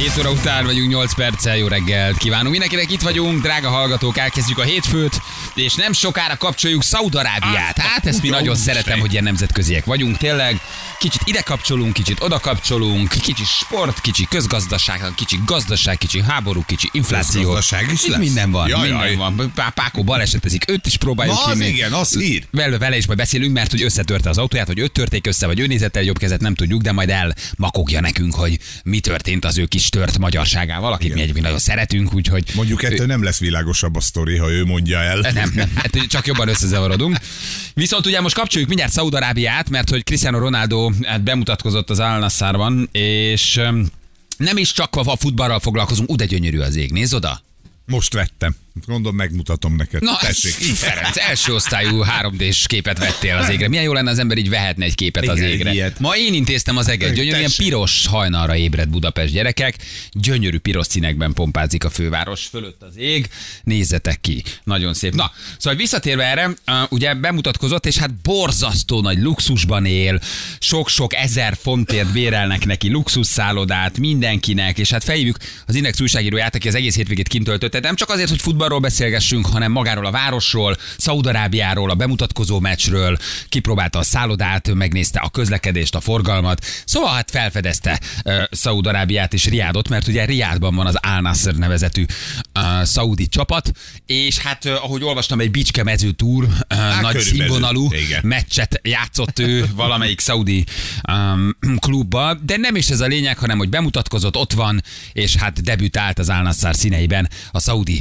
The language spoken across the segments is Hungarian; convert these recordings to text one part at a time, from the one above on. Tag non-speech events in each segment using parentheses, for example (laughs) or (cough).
7 óra után vagyunk, 8 perccel, jó reggelt kívánunk. Mindenkinek itt vagyunk, drága hallgatók, elkezdjük a hétfőt, és nem sokára kapcsoljuk Szaudarábiát. Hát ezt mi nagyon szeretem, hogy ilyen nemzetköziek vagyunk, tényleg. Kicsit ide kapcsolunk, kicsit oda kapcsolunk, kicsi sport, kicsi közgazdaság, kicsi gazdaság, kicsi háború, kicsi infláció. Közgazdaság is lesz? Minden van, Jaj, minden jaj. van. Pá- Pákó balesetezik, őt is próbáljuk Na, az igen, az hír. Vele, vele is majd beszélünk, mert hogy összetörte az autóját, hogy őt törték össze, vagy ő nézett el jobb kezet, nem tudjuk, de majd elmakogja nekünk, hogy mi történt az ő kis tört magyarságával, akit mi egyébként nagyon szeretünk, úgyhogy... Mondjuk ettől nem lesz világosabb a sztori, ha ő mondja el. Nem, nem, hát csak jobban összezavarodunk. Viszont ugye most kapcsoljuk mindjárt Szaudarábiát, mert hogy Cristiano Ronaldo hát bemutatkozott az Al és nem is csak a futballral foglalkozunk, ú, de gyönyörű az ég, nézd oda. Most vettem. Gondolom, megmutatom neked. Na, Tessék. (laughs) Ferenc, első osztályú 3D-s képet vettél az égre. Milyen jó lenne az ember így vehetne egy képet az Igen, egy égre. ilyet. Ma én intéztem az eget. Gyönyörű, ilyen piros hajnalra ébred Budapest gyerekek. Gyönyörű piros színekben pompázik a főváros fölött az ég. Nézzetek ki. Nagyon szép. Na, szóval visszatérve erre, ugye bemutatkozott, és hát borzasztó nagy luxusban él. Sok-sok ezer fontért bérelnek neki luxusszállodát mindenkinek, és hát felhívjuk az Index újságíróját, aki az egész hétvégét kint töltötte. Nem csak azért, hogy futballról beszélgessünk, hanem magáról a városról, Szaudarábiáról, a bemutatkozó meccsről, kipróbálta a szállodát, megnézte a közlekedést, a forgalmat. Szóval hát felfedezte uh, Szaudarábiát és Riádot, mert ugye Riádban van az Al Nasser nevezetű uh, szaudi csapat, és hát uh, ahogy olvastam, egy Bicske mező túr, uh, nagy körülbelül, színvonalú igen. meccset játszott ő (laughs) valamelyik szaudi um, klubba, de nem is ez a lényeg, hanem hogy bemutatkozott, ott van, és hát debütált az Al Nassr színeiben a szaudi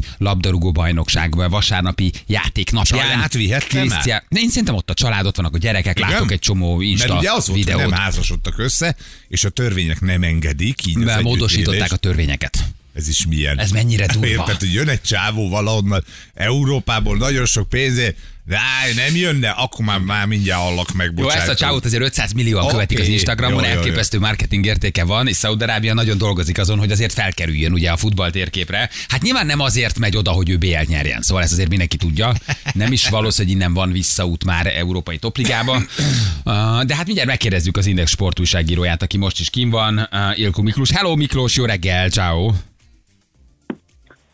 labdarúgó bajnokság vasárnapi játéknapján. Családját vihette már? Krisztián- Én szerintem ott a család, ott vannak a gyerekek, Igen? látok egy csomó Insta Mert ugye az volt, videót. nem házasodtak össze, és a törvények nem engedik. Így Mivel módosították a törvényeket. Ez is milyen. Ez mennyire (laughs) durva. Érted, hogy jön egy csávó valahonnan Európából nagyon sok pénzért, de áj, nem jönne, akkor már, már mindjárt hallak meg, Jó, bocsánat. ezt a csávót azért 500 millióan Oké. követik az Instagramon, Jó, jó, jó. elképesztő marketing értéke van, és Szaudarábia nagyon dolgozik azon, hogy azért felkerüljön ugye a futball térképre. Hát nyilván nem azért megy oda, hogy ő BL nyerjen, szóval ezt azért mindenki tudja. Nem is valószínű, hogy innen van visszaút már európai topligába. (clears throat) De hát mindjárt megkérdezzük az Index sportújságíróját, aki most is kim van, Ilko Miklós. Hello Miklós, jó reggel, ciao.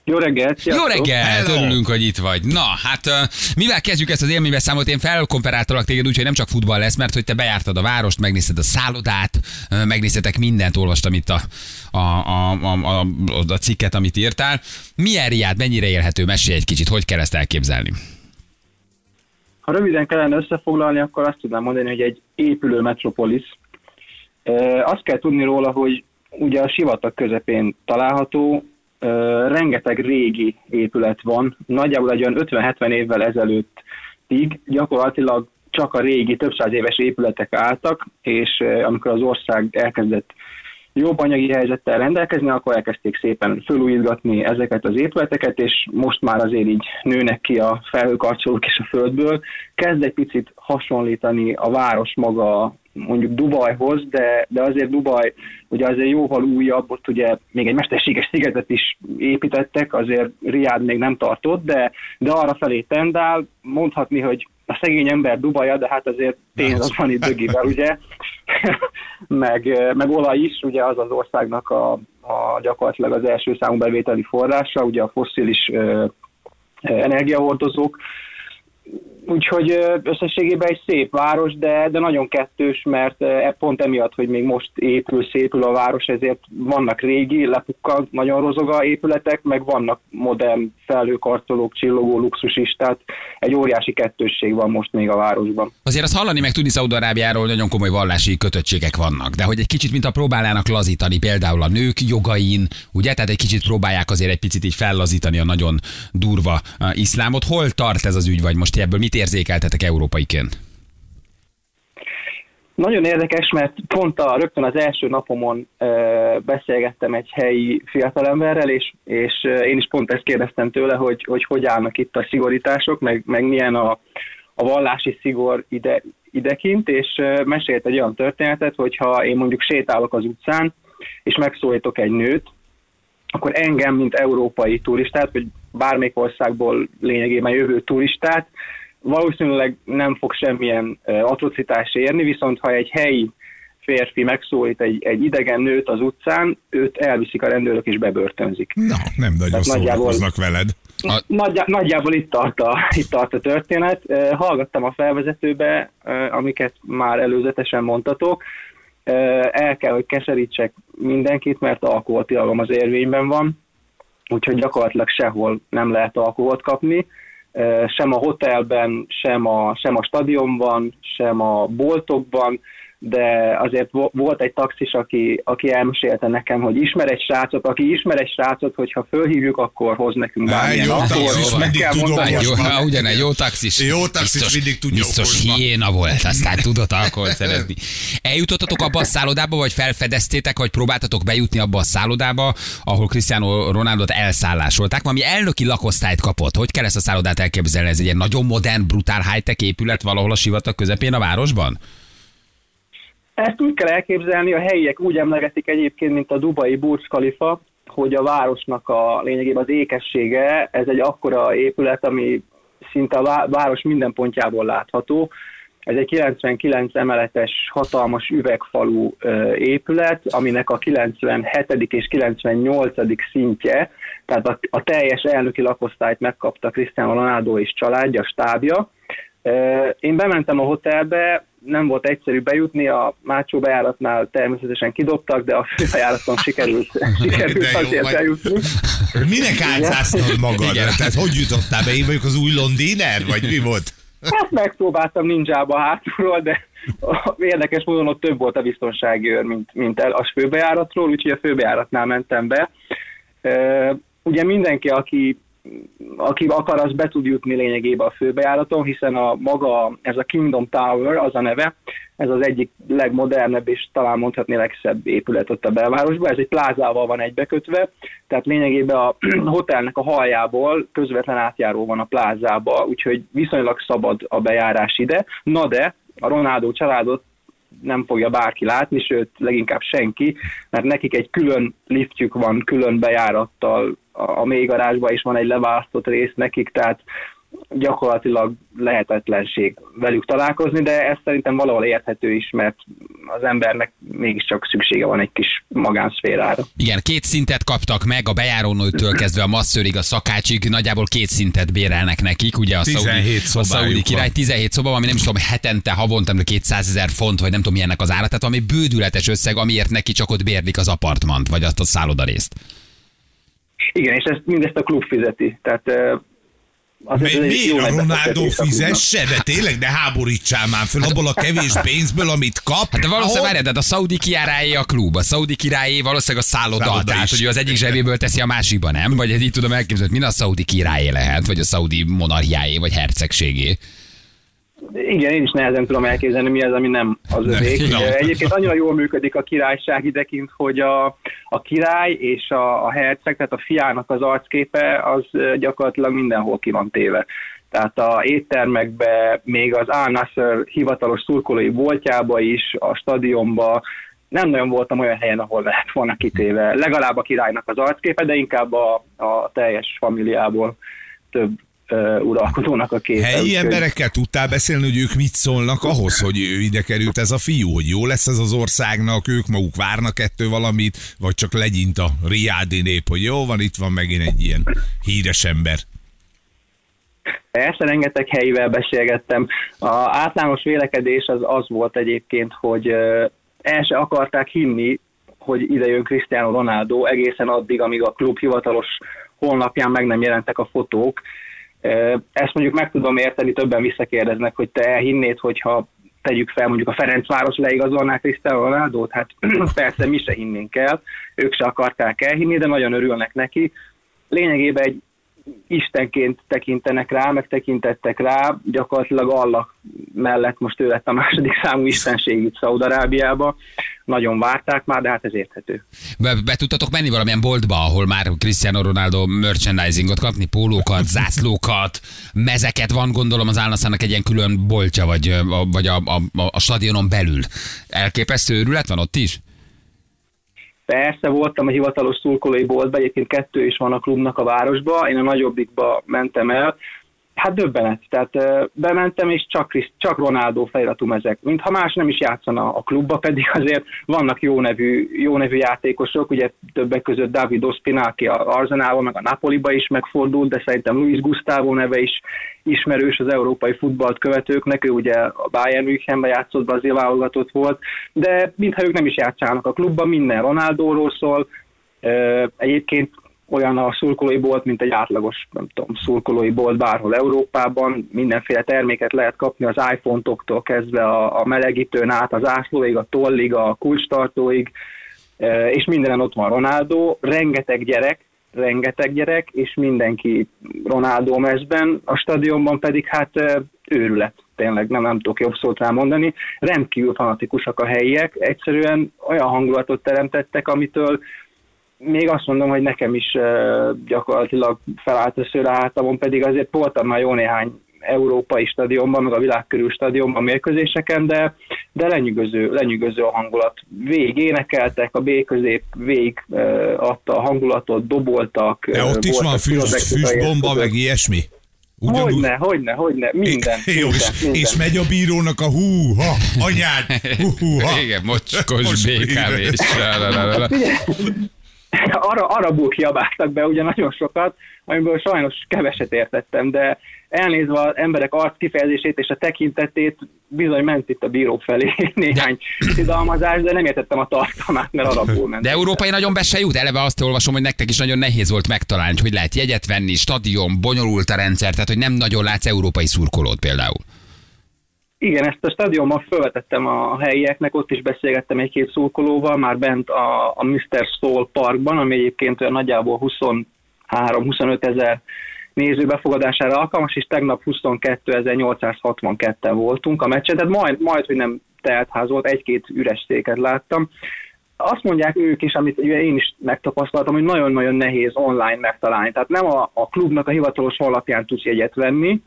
Jó reggelt! Jó sziasztok! reggel, Hello. örülünk, hogy itt vagy. Na, hát mivel kezdjük ezt az élménybeszámot? Én felkonferáltalak téged úgy, hogy nem csak futball lesz, mert hogy te bejártad a várost, megnézted a szállodát, megnéztetek mindent, olvastam itt a, a, a, a, a, a cikket, amit írtál. Milyen Riád, mennyire élhető? Mesélj egy kicsit, hogy kell ezt elképzelni? Ha röviden kellene összefoglalni, akkor azt tudnám mondani, hogy egy épülő metropolis. E, azt kell tudni róla, hogy ugye a sivatag közepén található, rengeteg régi épület van, nagyjából egy olyan 50-70 évvel ezelőttig gyakorlatilag csak a régi, több száz éves épületek álltak, és amikor az ország elkezdett jobb anyagi helyzettel rendelkezni, akkor elkezdték szépen fölújítgatni ezeket az épületeket, és most már azért így nőnek ki a felhőkarcolók és a földből. Kezd egy picit hasonlítani a város maga mondjuk Dubajhoz, de, de azért Dubaj ugye azért jóval újabb, ott ugye még egy mesterséges szigetet is építettek, azért Riád még nem tartott, de, de arra felé tendál, mondhatni, hogy a szegény ember Dubaja, de hát azért pénz az van itt dögivel, ugye, (laughs) meg, meg olaj is, ugye az az országnak a, a gyakorlatilag az első számú bevételi forrása, ugye a fosszilis energiahordozók, Úgyhogy összességében egy szép város, de, de nagyon kettős, mert ö, pont emiatt, hogy még most épül, szépül a város, ezért vannak régi, lepukkal, nagyon rozoga épületek, meg vannak modern felhőkarcolók, csillogó luxus is, tehát egy óriási kettősség van most még a városban. Azért azt hallani, meg tudni Szaudarábiáról, hogy nagyon komoly vallási kötöttségek vannak, de hogy egy kicsit, mint a próbálnának lazítani például a nők jogain, ugye? Tehát egy kicsit próbálják azért egy picit így fellazítani a nagyon durva iszlámot. Hol tart ez az ügy, vagy most ti ebből mit érzékeltetek európaiként? Nagyon érdekes, mert pont a, rögtön az első napomon ö, beszélgettem egy helyi fiatalemberrel, és, és én is pont ezt kérdeztem tőle, hogy hogy, hogy állnak itt a szigorítások, meg, meg milyen a, a vallási szigor ide, idekint, és mesélt egy olyan történetet, hogyha én mondjuk sétálok az utcán, és megszólítok egy nőt, akkor engem, mint európai turistát, vagy bármelyik országból lényegében jövő turistát, valószínűleg nem fog semmilyen atrocitás érni, viszont ha egy helyi férfi megszólít egy, egy idegen nőt az utcán, őt elviszik a rendőrök és bebörtönzik. Na, nem nagyon Tehát nagyjából- szórakoznak veled. A- Nagyjá, nagyjából itt tart, a, itt tart a történet. Hallgattam a felvezetőbe, amiket már előzetesen mondtatok. El kell, hogy keserítsek mindenkit, mert alkoholtilalom az érvényben van, úgyhogy gyakorlatilag sehol nem lehet alkoholt kapni. Sem a hotelben, sem a, sem a stadionban, sem a boltokban, de azért vo- volt egy taxis, aki, aki elmesélte nekem, hogy ismer egy srácot, aki ismer egy srácot, hogyha fölhívjuk, akkor hoz nekünk bármilyen jó taxis, Meg mindig kell mondani, hogy jó, ha ugyan, jó taxis. Jó taxis mindig tudja Biztos hiéna volt, aztán tudott alkoholt szerezni. Eljutottatok abba a szállodába, vagy felfedeztétek, vagy próbáltatok bejutni abba a szállodába, ahol Cristiano Ronaldot elszállásolták, valami elnöki lakosztályt kapott. Hogy kell ezt a szállodát elképzelni? Ez egy ilyen nagyon modern, brutál high-tech épület valahol a sivatag közepén a városban? Ezt úgy kell elképzelni, a helyiek úgy emlegetik egyébként, mint a Dubai Burj Khalifa, hogy a városnak a lényegében az ékessége, ez egy akkora épület, ami szinte a vá- város minden pontjából látható. Ez egy 99 emeletes hatalmas üvegfalú épület, aminek a 97. és 98. szintje, tehát a, a teljes elnöki lakosztályt megkapta Cristiano Ronaldo és családja, stábja. Én bementem a hotelbe, nem volt egyszerű bejutni, a Mácsó bejáratnál természetesen kidobtak, de a főbejáraton sikerült, (laughs) sikerült azért bejutni. Minek álcáztad magad? Igen. Tehát hogy jutottál be? Én vagyok az új londiner? Vagy mi volt? Hát megpróbáltam ninjába hátulról, de érdekes módon ott több volt a biztonsági őr, mint, mint el a főbejáratról, úgyhogy a főbejáratnál mentem be. Ugye mindenki, aki, aki akar, az be tud jutni lényegében a főbejáraton, hiszen a maga, ez a Kingdom Tower, az a neve, ez az egyik legmodernebb és talán mondhatni legszebb épület ott a belvárosban. Ez egy plázával van egybekötve, tehát lényegében a (clears throat) hotelnek a haljából közvetlen átjáró van a plázába, úgyhogy viszonylag szabad a bejárás ide. Na de a Ronaldo családot nem fogja bárki látni, sőt leginkább senki, mert nekik egy külön liftjük van, külön bejárattal a, a mélygarázsba, és van egy leválasztott rész nekik, tehát gyakorlatilag lehetetlenség velük találkozni, de ez szerintem valahol érthető is, mert az embernek mégiscsak szüksége van egy kis magánszférára. Igen, két szintet kaptak meg, a bejárónőtől kezdve a masszőrig, a szakácsig, nagyjából két szintet bérelnek nekik, ugye a 17 szaudi, a szaudi király 17 szoba, ami nem is tudom, hetente, havonta 200 ezer font, vagy nem tudom milyennek az ára, tehát ami bődületes összeg, amiért neki csak ott bérlik az apartmant, vagy azt a szállodarészt. Igen, és ezt, mindezt a klub fizeti, tehát azért Mi, egy mi jó a Ronaldo fizesse? De tényleg, ne háborítsál már föl abból a kevés pénzből, amit kap. Hát de valószínűleg várjál, tehát a szaudi királyé a klub, a szaudi királyé valószínűleg a szálloda, Szálloda tehát hogy ő az egyik zsebéből teszi a másikba, nem? Vagy így tudom elképzelni, hogy mi a szaudi királyé lehet, vagy a szaudi monarchiáé, vagy hercegségé. Igen, én is nehezen tudom elképzelni, mi az, ami nem az övék. Egyébként annyira jól működik a királyság idekint, hogy a, a király és a, a herceg, tehát a fiának az arcképe, az gyakorlatilag mindenhol ki van téve. Tehát a éttermekbe, még az Al Nasser hivatalos szurkolói boltjába is, a stadionba, nem nagyon voltam olyan helyen, ahol lehet volna kitéve. Legalább a királynak az arcképe, de inkább a, a teljes familiából több uh, uralkodónak a képe. Helyi Úgyhogy- emberekkel tudtál beszélni, hogy ők mit szólnak ahhoz, hogy ő ide került ez a fiú, hogy jó lesz ez az országnak, ők maguk várnak ettől valamit, vagy csak legyint a riádi nép, hogy jó van, itt van megint egy ilyen híres ember. Persze rengeteg helyivel beszélgettem. A általános vélekedés az az volt egyébként, hogy el se akarták hinni, hogy ide jön Cristiano Ronaldo egészen addig, amíg a klub hivatalos honlapján meg nem jelentek a fotók. Ezt mondjuk meg tudom érteni, többen visszakérdeznek, hogy te elhinnéd, hogyha tegyük fel, mondjuk a Ferencváros leigazolná Cristiano Ronaldo-t, hát (clears throat) persze mi se hinnénk el, ők se akarták elhinni, de nagyon örülnek neki. Lényegében egy istenként tekintenek rá, meg tekintettek rá, gyakorlatilag Allah mellett most ő lett a második számú istenség itt Szaudarábiába. Nagyon várták már, de hát ez érthető. Be, be tudtatok menni valamilyen boltba, ahol már Cristiano Ronaldo merchandisingot kapni, pólókat, zászlókat, mezeket van, gondolom az Álnaszának egy ilyen külön boltja, vagy, vagy a, a, a, a stadionon belül. Elképesztő őrület van ott is? Persze voltam a hivatalos szurkolói boltban, egyébként kettő is van a klubnak a városba, én a nagyobbikba mentem el, Hát döbbenet. Tehát bementem, és csak, csak Ronaldo feliratú mezek. Mintha más nem is játszana a klubba, pedig azért vannak jó nevű, jó nevű játékosok, ugye többek között David Ospina, aki a Arzenálban, meg a Napoliba is megfordult, de szerintem Luis Gustavo neve is ismerős az európai futballt követőknek, ő ugye a Bayern Münchenben játszott, azért válogatott volt, de mintha ők nem is játszanak a klubban, minden Ronaldóról szól, Egyébként olyan a szurkolói bolt, mint egy átlagos, nem tudom, szurkolói bolt bárhol Európában. Mindenféle terméket lehet kapni az iPhone-toktól kezdve a, a melegítőn át, az ászlóig, a tollig, a kulcstartóig, e, és mindenen ott van Ronaldo, rengeteg gyerek, rengeteg gyerek, és mindenki Ronaldo mezben, a stadionban pedig hát e, őrület, tényleg nem, nem tudok jobb szót rámondani. Rendkívül fanatikusak a helyiek, egyszerűen olyan hangulatot teremtettek, amitől még azt mondom, hogy nekem is gyakorlatilag felállt a szőre hátamon, pedig azért voltam már jó néhány európai stadionban, meg a világkörül stadionban mérkőzéseken, de, de lenyűgöző, lenyűgöző a hangulat. Végig énekeltek, a B közép végig adta a hangulatot, doboltak. De ott is van füst, füstbomba, meg ilyesmi? Ugyan, hogyne, hogyne, hogyne, minden. (laughs) Jó, minden, és, minden. és megy a bírónak a hú, ha, anyád, (laughs) hú, hú, ha. Igen, mocskos (laughs) BKV (laughs) és arra, arabul kiabáltak be ugye nagyon sokat, amiből sajnos keveset értettem, de elnézve az emberek arc kifejezését és a tekintetét bizony ment itt a bíró felé (laughs) néhány szidalmazás, de nem értettem a tartalmát, mert arabul ment. De európai nagyon be se jut. Eleve azt olvasom, hogy nektek is nagyon nehéz volt megtalálni, hogy lehet jegyet venni, stadion, bonyolult a rendszer, tehát hogy nem nagyon látsz európai szurkolót például. Igen, ezt a stadionban felvetettem a helyieknek, ott is beszélgettem egy-két szurkolóval, már bent a, a Mr. Soul Parkban, ami egyébként olyan nagyjából 23-25 ezer néző befogadására alkalmas, és tegnap 22.862-en voltunk a meccsen, tehát majd, majd hogy nem teltház volt, egy-két üres széket láttam. Azt mondják ők is, amit én is megtapasztaltam, hogy nagyon-nagyon nehéz online megtalálni. Tehát nem a, a klubnak a hivatalos honlapján tudsz jegyet venni,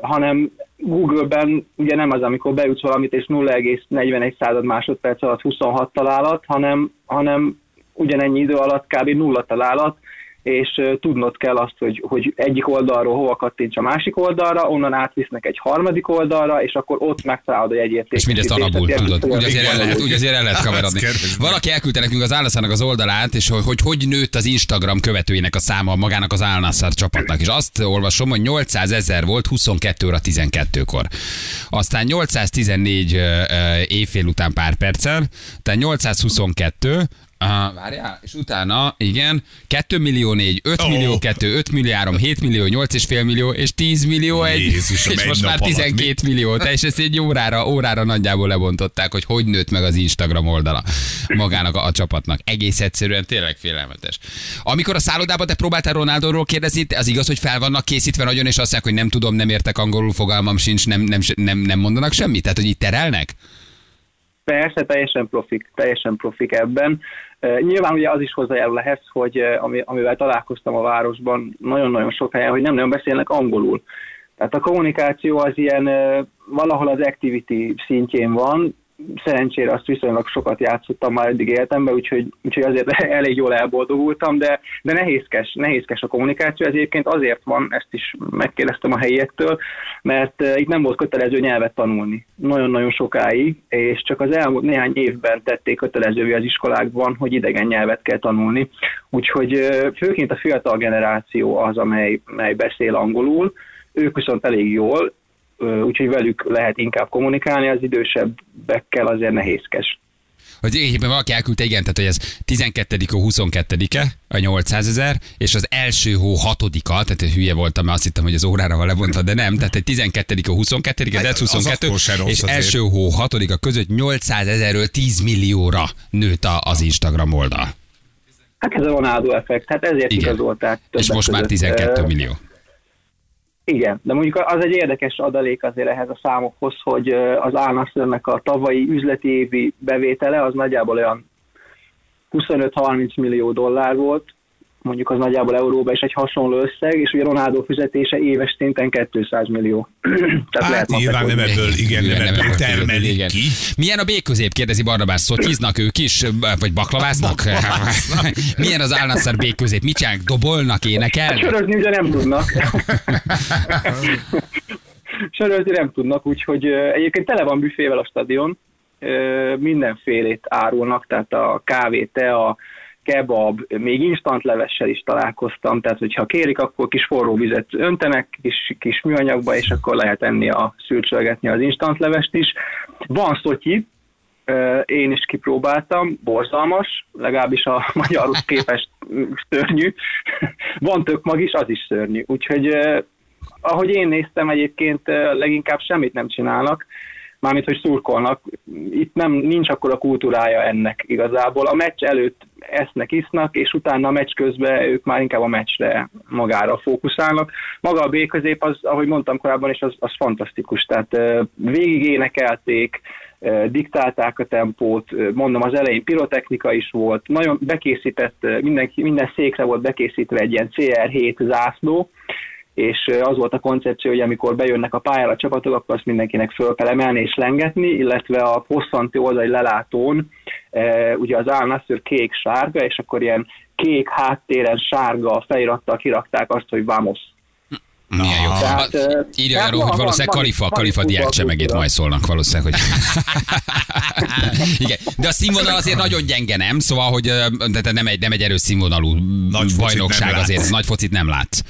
hanem Google-ben ugye nem az, amikor beütsz valamit, és 0,41 század másodperc alatt 26 találat, hanem, hanem ugyanennyi idő alatt kb. nulla találat, és tudnod kell azt, hogy, hogy egyik oldalról hova kattints a másik oldalra, onnan átvisznek egy harmadik oldalra, és akkor ott megtalálod a jegyértéket. És mindezt alapul, tudod. Úgy azért el lehet, úgy azért el lehet kavarodni. Valaki elküldte nekünk az Álnaszának az oldalát, és hogy, hogy hogy nőtt az Instagram követőinek a száma magának az Álnaszár csapatnak. És azt olvasom, hogy 800 ezer volt 22 óra 12-kor. Aztán 814 éjfél után pár perccel, tehát 822, Aha, várjál, és utána, igen, 2 millió 4, 5 oh. millió 2, 5 millió 3, 7 millió, 8 és fél millió, és 10 millió 1, Jézusom, és most már 12 alatt, millió, te, és ezt egy órára, órára nagyjából lebontották, hogy hogy nőtt meg az Instagram oldala magának a, a csapatnak. Egész egyszerűen tényleg félelmetes. Amikor a szállodában te próbáltál Ronaldóról kérdezni, az igaz, hogy fel vannak készítve nagyon, és azt mondják, hogy nem tudom, nem értek angolul, fogalmam sincs, nem, nem, nem, nem mondanak semmit? Tehát, hogy itt terelnek? Persze, teljesen profik, teljesen profik ebben. Nyilván ugye az is hozzájárul ehhez, hogy amivel találkoztam a városban nagyon-nagyon sok helyen, hogy nem nagyon beszélnek angolul. Tehát a kommunikáció az ilyen valahol az activity szintjén van, szerencsére azt viszonylag sokat játszottam már eddig életemben, úgyhogy, úgyhogy azért (laughs) elég jól elboldogultam, de, de nehézkes, nehézkes a kommunikáció, ez egyébként azért van, ezt is megkérdeztem a helyiektől, mert uh, itt nem volt kötelező nyelvet tanulni. Nagyon-nagyon sokáig, és csak az elmúlt néhány évben tették kötelezővé az iskolákban, hogy idegen nyelvet kell tanulni. Úgyhogy uh, főként a fiatal generáció az, amely, amely beszél angolul, ők viszont elég jól, úgyhogy velük lehet inkább kommunikálni, az idősebbekkel azért nehézkes. Hogy éppen valaki elküldte, igen, tehát hogy ez 12 a 22-e, a 800 ezer, és az első hó 6-a, tehát hülye voltam, mert azt hittem, hogy az órára van lebontva, de nem, tehát egy 12 a 22 de ez 22, és első hó 6-a között 800 ezerről 10 millióra nőtt az Instagram oldal. Hát ez a Ronaldo effekt, hát ezért igen. igazolták. És most már 12 millió. Igen, de mondjuk az egy érdekes adalék azért ehhez a számokhoz, hogy az Álnaszörnek a tavalyi üzleti évi bevétele az nagyjából olyan 25-30 millió dollár volt, mondjuk az nagyjából euróba is egy hasonló összeg, és ugye Ronaldo fizetése éves szinten 200 millió. (clears throat) Tehát Hát nyilván nem ebből, igen, nem nem ebből termelik igen. ki. Milyen a B közép, kérdezi Barnabás. Szottyiznak ők is, vagy baklaváznak? (laughs) Milyen az Álnasszar B közép? Mit csinálnak? Dobolnak, énekelnek? Sörözni ugye nem tudnak. (laughs) Sörözni nem tudnak, úgyhogy egyébként tele van büfével a stadion, mindenfélét árulnak, tehát a kávé, tea, kebab, még instant levessel is találkoztam, tehát hogyha kérik, akkor kis forró vizet öntenek, kis, kis műanyagba, és akkor lehet enni a szürcsölgetni az instant levest is. Van szotyi, én is kipróbáltam, borzalmas, legalábbis a (laughs) magyarhoz képest szörnyű. Van tök mag is, az is szörnyű. Úgyhogy ahogy én néztem egyébként leginkább semmit nem csinálnak, mármint hogy szurkolnak. Itt nem, nincs akkor a kultúrája ennek igazából. A meccs előtt esznek, isznak, és utána a meccs közben ők már inkább a meccsre magára fókuszálnak. Maga a B közép, az, ahogy mondtam korábban is, az, az fantasztikus. Tehát végig énekelték, diktálták a tempót, mondom, az elején pirotechnika is volt, nagyon bekészített, mindenki, minden székre volt bekészítve egy ilyen CR7 zászló, és az volt a koncepció, hogy amikor bejönnek a pályára a csapatok, akkor azt mindenkinek föl kell emelni és lengetni, illetve a hosszanti oldali lelátón e, ugye az Al-Nassr kék-sárga, és akkor ilyen kék háttéren sárga felirattal kirakták azt, hogy Vamos. Milyen jó. Tehát, A- ö, Írja tehát el, hogy van- valószínűleg van- Kalifa, van- Kalifa van diák csemegét majd szólnak valószínűleg, hogy... (laughs) Igen. De a színvonal azért nagyon gyenge, nem? Szóval, hogy de nem egy, nem egy erős színvonalú Nagy bajnokság azért, látsz. nagy focit nem látsz.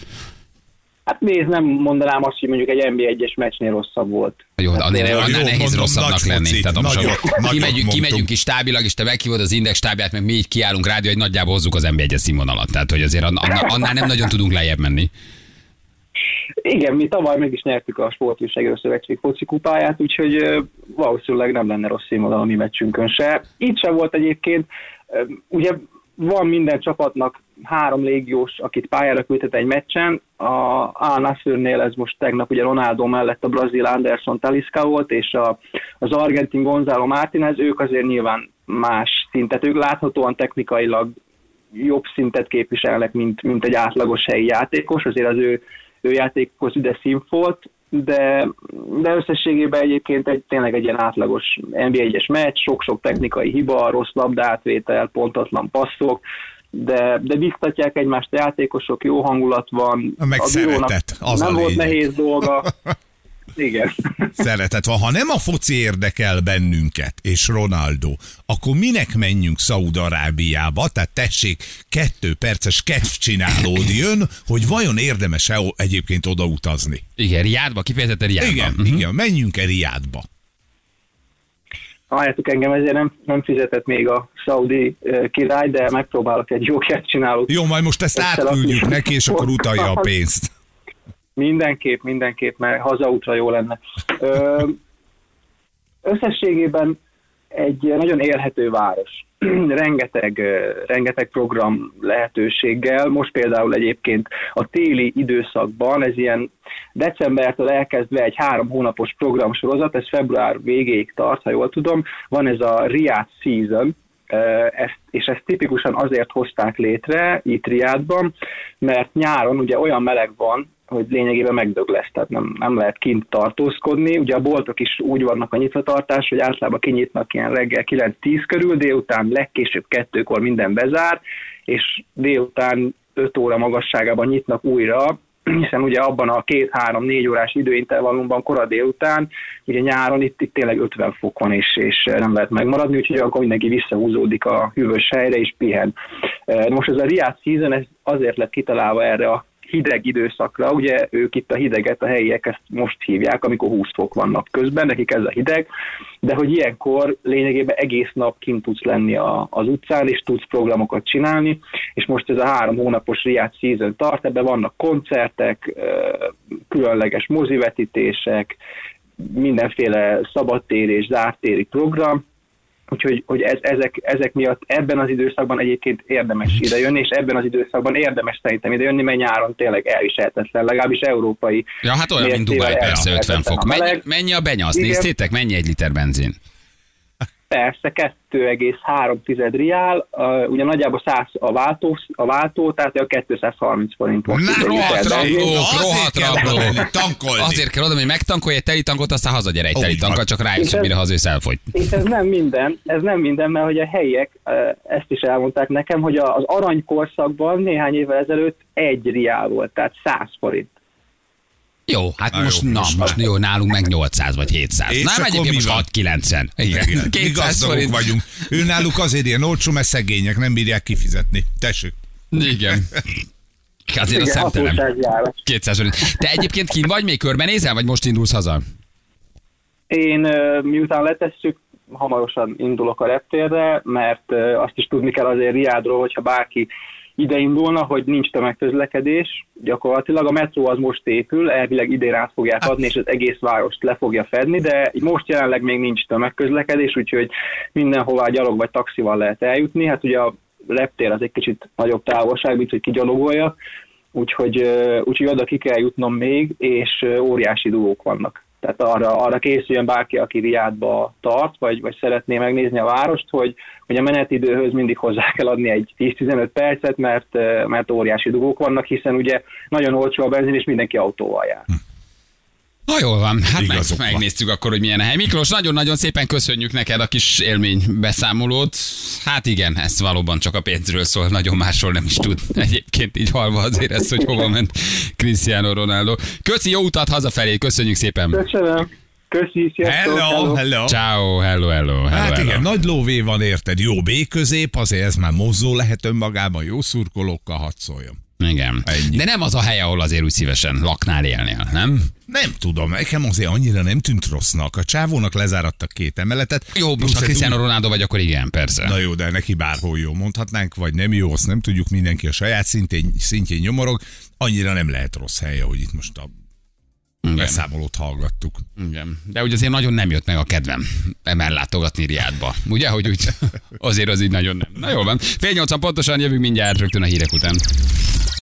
Hát nézd, nem mondanám azt, hogy mondjuk egy NB1-es meccsnél rosszabb volt. Jó, de annál, Hát, annál jó, nehéz mondom, rosszabbnak lenni. focit, Tehát nagyot- nagyot kimegyünk, kimegyünk is stábilag, és te meghívod az Index stábját, meg mi így kiállunk rádió, hogy nagyjából hozzuk az NB1-es színvonalat. Tehát, hogy azért annál, annál nem nagyon tudunk lejjebb menni. Igen, mi tavaly meg is nyertük a Sportújságíró Szövetség foci kupáját, úgyhogy valószínűleg nem lenne rossz színvonal a mi meccsünkön se. Itt sem volt egyébként, ugye van minden csapatnak három légiós, akit pályára küldhet egy meccsen. A Al Nassrnél ez most tegnap ugye Ronaldo mellett a brazil Anderson Talisca volt, és a, az argentin Gonzalo Martinez, ők azért nyilván más szintet, ők láthatóan technikailag jobb szintet képviselnek, mint, mint egy átlagos helyi játékos, azért az ő, ő játékhoz üde színfolt, de, de összességében egyébként egy, tényleg egy ilyen átlagos NB1-es meccs, sok-sok technikai hiba, rossz labdátvétel, pontatlan passzok, de, de biztatják egymást a játékosok, jó hangulat van. Meg a szeretet, az nem a volt lényeg. nehéz dolga. (laughs) Igen. Szeretet van. Ha nem a foci érdekel bennünket, és Ronaldo, akkor minek menjünk Szaúd-Arábiába? Tehát tessék, kettő perces kedvcsinálód (laughs) jön, hogy vajon érdemes-e egyébként odautazni? Igen, Riádba, kifejezetten Riádba. Igen, Mhm. igen, menjünk-e Riádba? Halljátok engem, ezért nem, nem fizetett még a szaudi király, de megpróbálok egy jó csinálót. Jó, majd most ezt átküldjük neki, és akkor utalja a pénzt. Mindenképp, mindenképp, mert hazaútra jó lenne. Ö, összességében egy nagyon élhető város. (clears throat) rengeteg, rengeteg program lehetőséggel. Most például egyébként a téli időszakban, ez ilyen decembertől elkezdve egy három hónapos programsorozat, ez február végéig tart, ha jól tudom, van ez a Riyadh Season, ezt, és ezt tipikusan azért hozták létre itt Riádban, mert nyáron ugye olyan meleg van, hogy lényegében megdög lesz, tehát nem, nem lehet kint tartózkodni. Ugye a boltok is úgy vannak a nyitvatartás, hogy általában kinyitnak ilyen reggel 9-10 körül, délután legkésőbb kettőkor minden bezár, és délután 5 óra magasságában nyitnak újra, hiszen ugye abban a két-három-négy órás időintervallumban kora délután, ugye nyáron itt, itt tényleg 50 fok van, és, és nem lehet megmaradni, úgyhogy akkor mindenki visszahúzódik a hűvös helyre, és pihen. Most ez a Riad Season ez azért lett kitalálva erre a hideg időszakra, ugye ők itt a hideget, a helyiek ezt most hívják, amikor 20 fok van nap közben, nekik ez a hideg, de hogy ilyenkor lényegében egész nap kint tudsz lenni a, az utcán, és tudsz programokat csinálni, és most ez a három hónapos Riad Season tart, ebben vannak koncertek, különleges mozivetítések, mindenféle szabadtéri és zártéri program, Úgyhogy hogy ez, ezek, ezek miatt ebben az időszakban egyébként érdemes idejönni, és ebben az időszakban érdemes szerintem idejönni, mert nyáron tényleg elviselhetetlen, legalábbis európai. Ja, hát olyan, mint Dubaj, persze, 50 fok. Mennyi, mennyi a Igen. néztétek? Mennyi egy liter benzin? Persze, 2,3 riál, uh, ugye nagyjából 100 a váltó, a váltó tehát a 230 forint volt. Na, rohadt de- rabló. Azért rohadt kell rabló. oda menni, tankolni. Azért kell oda, hogy megtankolj egy teli tankot, aztán hazagyere egy teli tankkal, csak rájössz, hogy mire hazajössz elfogy. És ez nem minden, ez nem minden, mert hogy a helyiek uh, ezt is elmondták nekem, hogy a- az aranykorszakban néhány évvel ezelőtt egy riál volt, tehát 100 forint. Jó, hát Na most, jó, na, most jó, nálunk meg 800 vagy 700. És Nem, egyébként most van? 690. Igen, Igen, mi 200 gazdagok forint. vagyunk. Ő náluk azért ilyen olcsó, mert szegények nem bírják kifizetni. Tessék. Igen. Azért a Igen, szemtelen. hatósági ára. 200 forint. Te egyébként kin vagy, még körbenézel, vagy most indulsz haza? Én miután letesszük, hamarosan indulok a reptérre, mert azt is tudni kell azért Riádról, hogyha bárki ide indulna, hogy nincs tömegközlekedés. Gyakorlatilag a metró az most épül, elvileg idén át fogják adni, és az egész várost le fogja fedni, de most jelenleg még nincs tömegközlekedés, úgyhogy mindenhová gyalog vagy taxival lehet eljutni. Hát ugye a reptér az egy kicsit nagyobb távolság, mint hogy kigyalogolja, úgyhogy, úgyhogy oda ki kell jutnom még, és óriási dugók vannak. Tehát arra, arra készüljön bárki, aki Riádba tart, vagy, vagy szeretné megnézni a várost, hogy, hogy a menetidőhöz mindig hozzá kell adni egy 10-15 percet, mert, mert óriási dugók vannak, hiszen ugye nagyon olcsó a benzin, és mindenki autóval jár. Na jól van, hát meg, megnéztük akkor, hogy milyen a hely. Miklós, nagyon-nagyon szépen köszönjük neked a kis élmény beszámolót. Hát igen, ez valóban csak a pénzről szól, nagyon másról nem is tud. Egyébként így halva azért ezt, hogy hova ment Cristiano Ronaldo. Köszi, jó utat hazafelé, köszönjük szépen. Köszönöm. Köszi, sziasztok. Hello, hello. Ciao, hello, hello, hello. Hát hello. igen, nagy lóvé van, érted? Jó B közép, azért ez már mozzó lehet önmagában, jó szurkolókkal hadd szóljon. Igen. Ennyi. De nem az a hely, ahol azért úgy szívesen laknál, élnél, nem? Nem tudom, nekem azért annyira nem tűnt rossznak. A csávónak lezárattak két emeletet. Jó, most ha Cristiano Ronaldo vagy, akkor igen, persze. Na jó, de neki bárhol jó mondhatnánk, vagy nem jó, azt nem tudjuk, mindenki a saját szintén, szintjén nyomorog. Annyira nem lehet rossz hely, ahogy itt most a Igen. beszámolót hallgattuk. Igen. De úgy azért nagyon nem jött meg a kedvem ellátogatni Riádba. Ugye, hogy úgy (laughs) azért az így nagyon nem. Na jól van. Fél nyolcan pontosan jövünk mindjárt rögtön a hírek után.